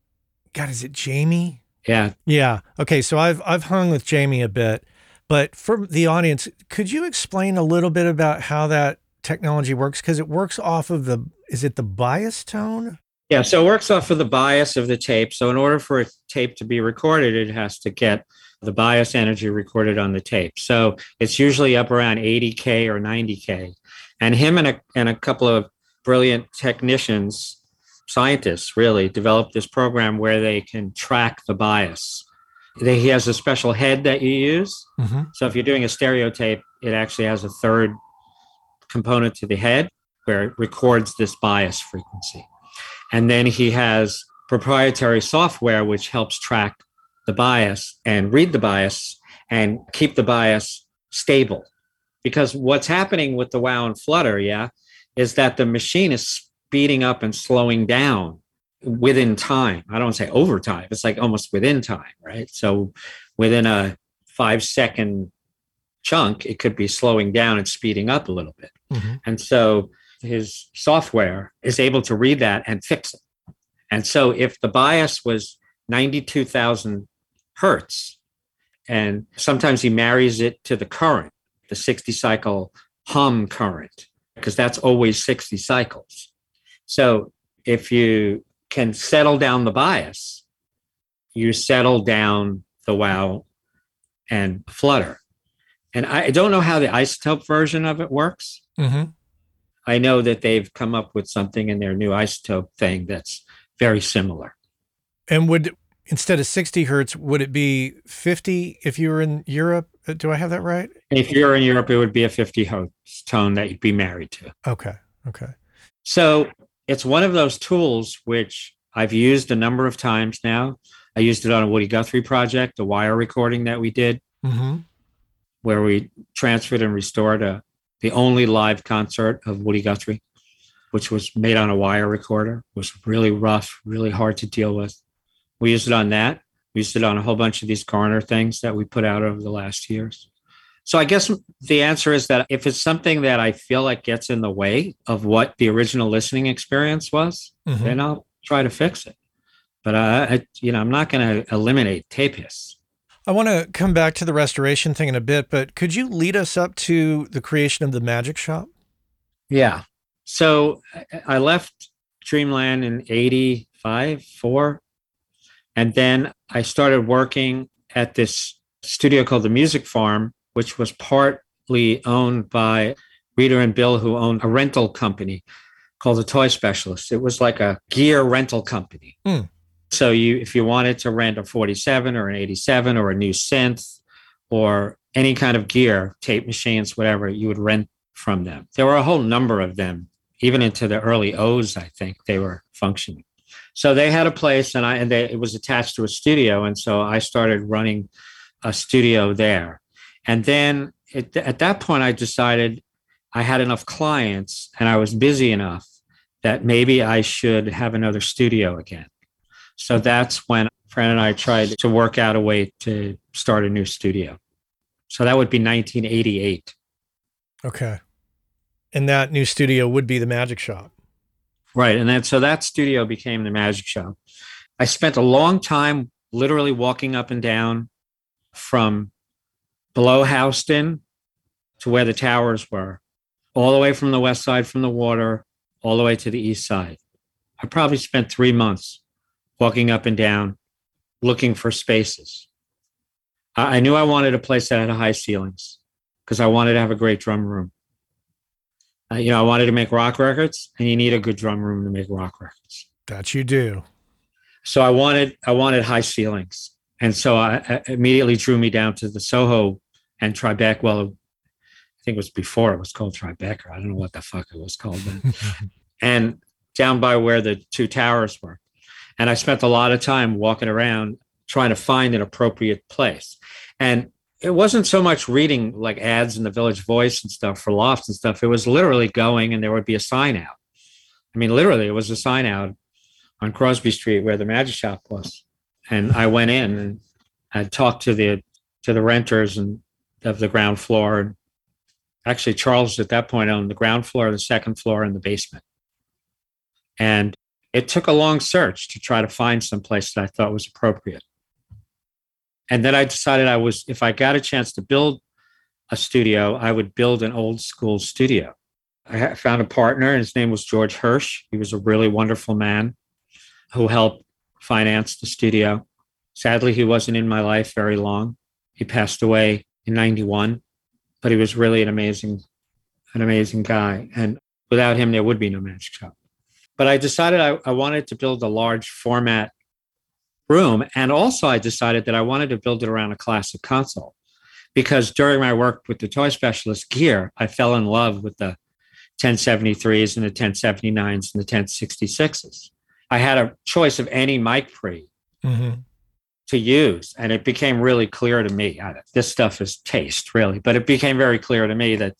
God, is it Jamie? Yeah. Yeah. Okay. So I've I've hung with Jamie a bit, but for the audience, could you explain a little bit about how that technology works? Because it works off of the is it the bias tone? Yeah, so it works off of the bias of the tape. So in order for a tape to be recorded, it has to get the bias energy recorded on the tape. So it's usually up around 80k or 90k. And him and a and a couple of brilliant technicians, scientists, really developed this program where they can track the bias. They, he has a special head that you use. Mm-hmm. So if you're doing a stereo tape, it actually has a third component to the head where it records this bias frequency. And then he has proprietary software which helps track the bias and read the bias and keep the bias stable. Because what's happening with the wow and flutter, yeah, is that the machine is speeding up and slowing down within time. I don't say over time, it's like almost within time, right? So within a five second chunk, it could be slowing down and speeding up a little bit. Mm-hmm. And so his software is able to read that and fix it. And so if the bias was 92,000 hertz, and sometimes he marries it to the current, the 60 cycle hum current, because that's always 60 cycles. So if you can settle down the bias, you settle down the wow and flutter. And I don't know how the isotope version of it works. Mm-hmm. I know that they've come up with something in their new isotope thing that's very similar. And would instead of 60 hertz, would it be 50 if you were in Europe? Uh, Do I have that right? If you're in Europe, it would be a 50 hertz tone that you'd be married to. Okay. Okay. So it's one of those tools which I've used a number of times now. I used it on a Woody Guthrie project, a wire recording that we did, Mm-hmm. where we transferred and restored a, the only live concert of Woody Guthrie, which was made on a wire recorder. It was really rough, really hard to deal with. We used it on that. We used it on a whole bunch of these Garner things that we put out over the last years. So I guess the answer is that if it's something that I feel like gets in the way of what the original listening experience was, Mhm. then I'll try to fix it. But uh, I, you know, I'm not going to eliminate tape hiss. I want to come back to the restoration thing in a bit, but could you lead us up to the creation of the magic shop? Yeah. So I left Dreamland in 85, 4. And then I started working at this studio called the Music Farm, which was partly owned by Rita and Bill, who owned a rental company called the Toy Specialist. It was like a gear rental company. Hmm. So you, if you wanted to rent a 47 or an 87 or a new synth or any kind of gear, tape machines, whatever, you would rent from them. There were a whole number of them, even into the early O's. I think they were functioning. So they had a place, and I and they, it was attached to a studio, and so I started running a studio there. And then it, at that point, I decided I had enough clients and I was busy enough that maybe I should have another studio again. So that's when Fran and I tried to work out a way to start a new studio. So that would be 1988. Okay. And that new studio would be the magic shop. Right. And then so that studio became the magic shop. I spent a long time literally walking up and down from below Houston to where the towers were, all the way from the west side from the water, all the way to the east side. I probably spent three months walking up and down looking for spaces. I, I knew I wanted a place that had high ceilings because I wanted to have a great drum room. Uh, you know, I wanted to make rock records, and you need a good drum room to make rock records. That you do. So I wanted I wanted high ceilings, and so I, I immediately drew me down to the Soho and Tribeca. Well, I think it was before it was called Tribeca. I don't know what the fuck it was called then. and down by where the two towers were, and I spent a lot of time walking around trying to find an appropriate place. And it wasn't so much reading like ads in the Village Voice and stuff for lofts and stuff. It was literally going and there would be a sign out. I mean, literally, it was a sign out on Crosby Street where the magic shop was. And I went in and I talked to the to the renters and of the ground floor. Actually, Charles at that point owned the ground floor, the second floor, and the basement. And it took a long search to try to find some place that I thought was appropriate. And then I decided I was, if I got a chance to build a studio, I would build an old school studio. I found a partner, and his name was George Hirsch. He was a really wonderful man who helped finance the studio. Sadly, he wasn't in my life very long. He passed away in 91, but he was really an amazing, an amazing guy. And without him, there would be no Magic Shop. But I decided I, I wanted to build a large format room. And also, I decided that I wanted to build it around a classic console because during my work with the toy specialist gear, I fell in love with the 1073s and the 1079s and the 1066s. I had a choice of any mic pre Mm-hmm. To use, and it became really clear to me. This stuff is taste, really, but it became very clear to me that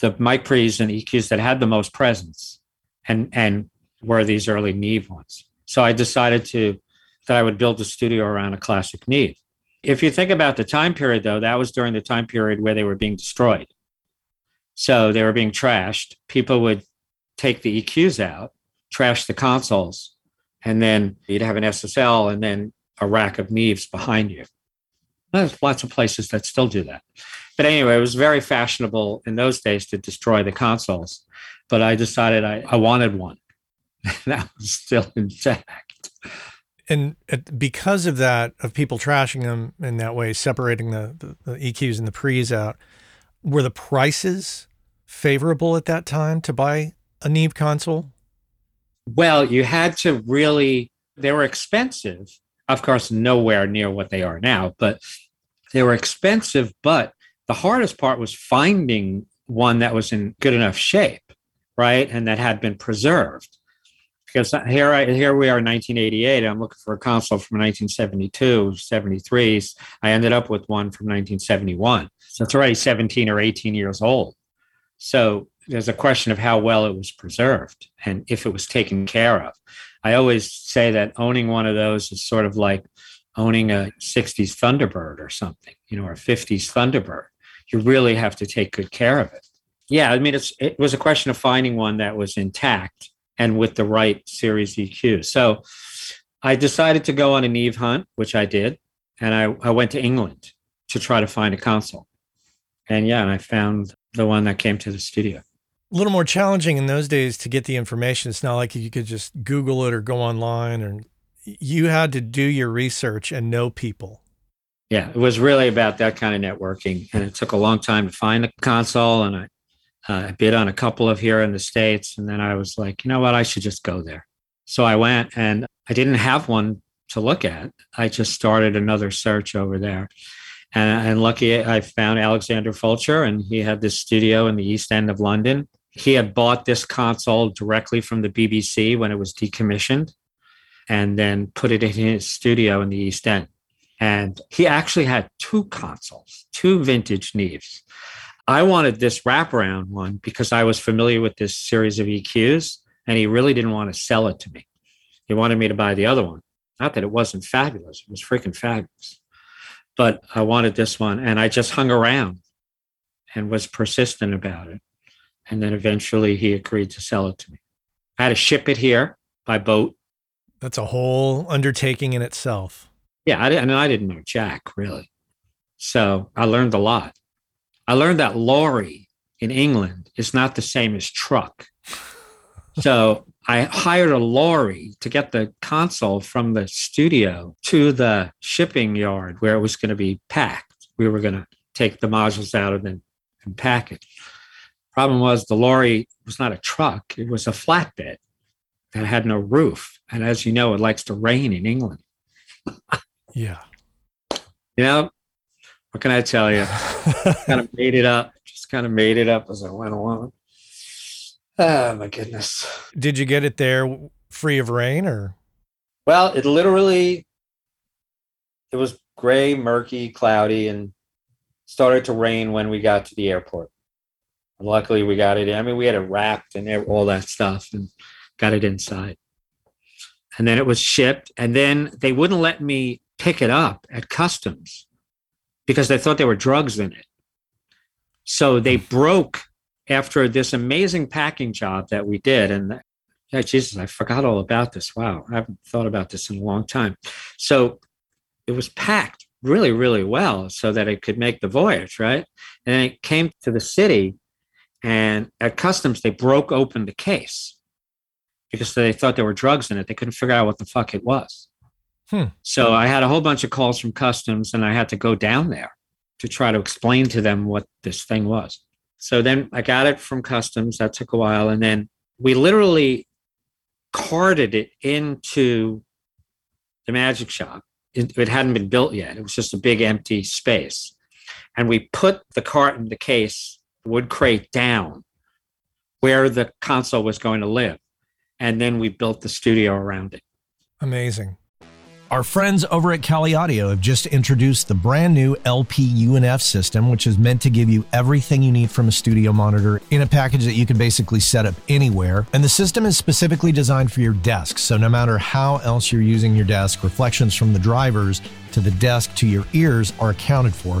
the mic pre's and EQs that had the most presence and and were these early Neve ones. So I decided to that I would build a studio around a classic Neve. If you think about the time period, though, that was during the time period where they were being destroyed. So they were being trashed. People would take the EQs out, trash the consoles, and then you'd have an SSL and then a rack of Neves behind you. There's lots of places that still do that. But anyway, it was very fashionable in those days to destroy the consoles. But I decided I, I wanted one. that was still intact. And uh, because of that, of people trashing them in that way, separating the, the, the EQs and the pre's out, were the prices favorable at that time to buy a Neve console? Well, you had to really, they were expensive. Of course, nowhere near what they are now, but they were expensive. But the hardest part was finding one that was in good enough shape, right? And that had been preserved. Because here, I, here we are in 1988. I'm looking for a console from 1972, 73s. I ended up with one from 1971. So it's already 17 or 18 years old. So there's a question of how well it was preserved and if it was taken care of. I always say that owning one of those is sort of like owning a 60s Thunderbird or something, you know, or a 50s Thunderbird. You really have to take good care of it. Yeah, I mean, it's it was a question of finding one that was intact and with the right series EQ. So I decided to go on a Neve hunt, which I did. and I, I went to England to try to find a console. And yeah, and I found the one that came to the studio. A little more challenging in those days to get the information. It's not like you could just Google it or go online, and you had to do your research and know people. Yeah, it was really about that kind of networking, and it took a long time to find the console. And I, uh, I bid on a couple of here in the states, and then I was like, you know what, I should just go there. So I went, and I didn't have one to look at. I just started another search over there. And, and lucky I found Alexander Fulcher, and he had this studio in the East End of London. He had bought this console directly from the BBC when it was decommissioned and then put it in his studio in the East End. And he actually had two consoles, two vintage Neves. I wanted this wraparound one because I was familiar with this series of EQs, and he really didn't want to sell it to me. He wanted me to buy the other one. Not that it wasn't fabulous, it was freaking fabulous. But I wanted this one, and I just hung around and was persistent about it. And then eventually he agreed to sell it to me. I had to ship it here by boat. That's a whole undertaking in itself. Yeah, I, didn't, I didn't know Jack really. So I learned a lot. I learned that lorry in England is not the same as truck. So I hired a lorry to get the console from the studio to the shipping yard where it was going to be packed. We were going to take the modules out and then and pack it. Problem was the lorry was not a truck; it was a flatbed that had no roof. And as you know, it likes to rain in England. yeah. You know, what can I tell you? kind of made it up. Just kind of made it up as I went along. Oh my goodness. Did you get it there free of rain or? Well, it literally it was gray, murky, cloudy, and started to rain when we got to the airport. And luckily, we got it. In. I mean, we had it wrapped and all that stuff, and got it inside. And then it was shipped, and then they wouldn't let me pick it up at customs because they thought there were drugs in it. So they hmm. broke after this amazing packing job that we did. And yeah, Jesus, I forgot all about this. Wow, I haven't thought about this in a long time. So it was packed really, really well so that it could make the voyage, right? And then it came to the city, and at customs, they broke open the case because they thought there were drugs in it. They couldn't figure out what the fuck it was. Hmm. So I had a whole bunch of calls from customs, and I had to go down there to try to explain to them what this thing was. So then I got it from customs. That took a while. And then we literally carted it into the magic shop. It, it, hadn't been built yet. It was just a big empty space. And we put the cart in the case, wood crate down where the console was going to live. And then we built the studio around it. Amazing. Our friends over at Kali Audio have just introduced the brand new LP UNF system, which is meant to give you everything you need from a studio monitor in a package that you can basically set up anywhere. And the system is specifically designed for your desk. So no matter how else you're using your desk, reflections from the drivers to the desk to your ears are accounted for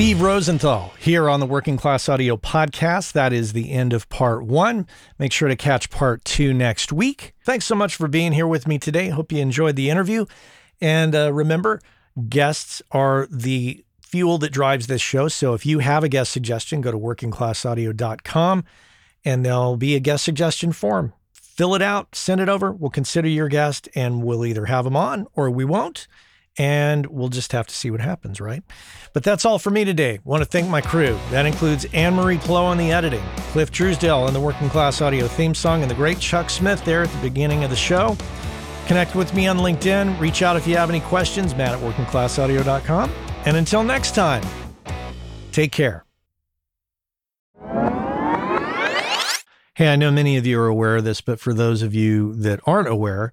Steve Rosenthal here on the Working Class Audio Podcast. That is the end of part one. Make sure to catch part two next week. Thanks so much for being here with me today. Hope you enjoyed the interview. And uh, remember, guests are the fuel that drives this show. So if you have a guest suggestion, go to workingclassaudio.com and there'll be a guest suggestion form. Fill it out, send it over. We'll consider your guest and we'll either have them on or we won't and we'll just have to see what happens, right? But that's all for me today. Want to thank my crew. That includes Anne Marie Plo on the editing, Cliff Truesdale on the Working Class Audio theme song, and the great Chuck Smith there at the beginning of the show. Connect with me on LinkedIn. Reach out if you have any questions, matt at workingclassaudio.com. And until next time, take care. Hey, I know many of you are aware of this, but for those of you that aren't aware,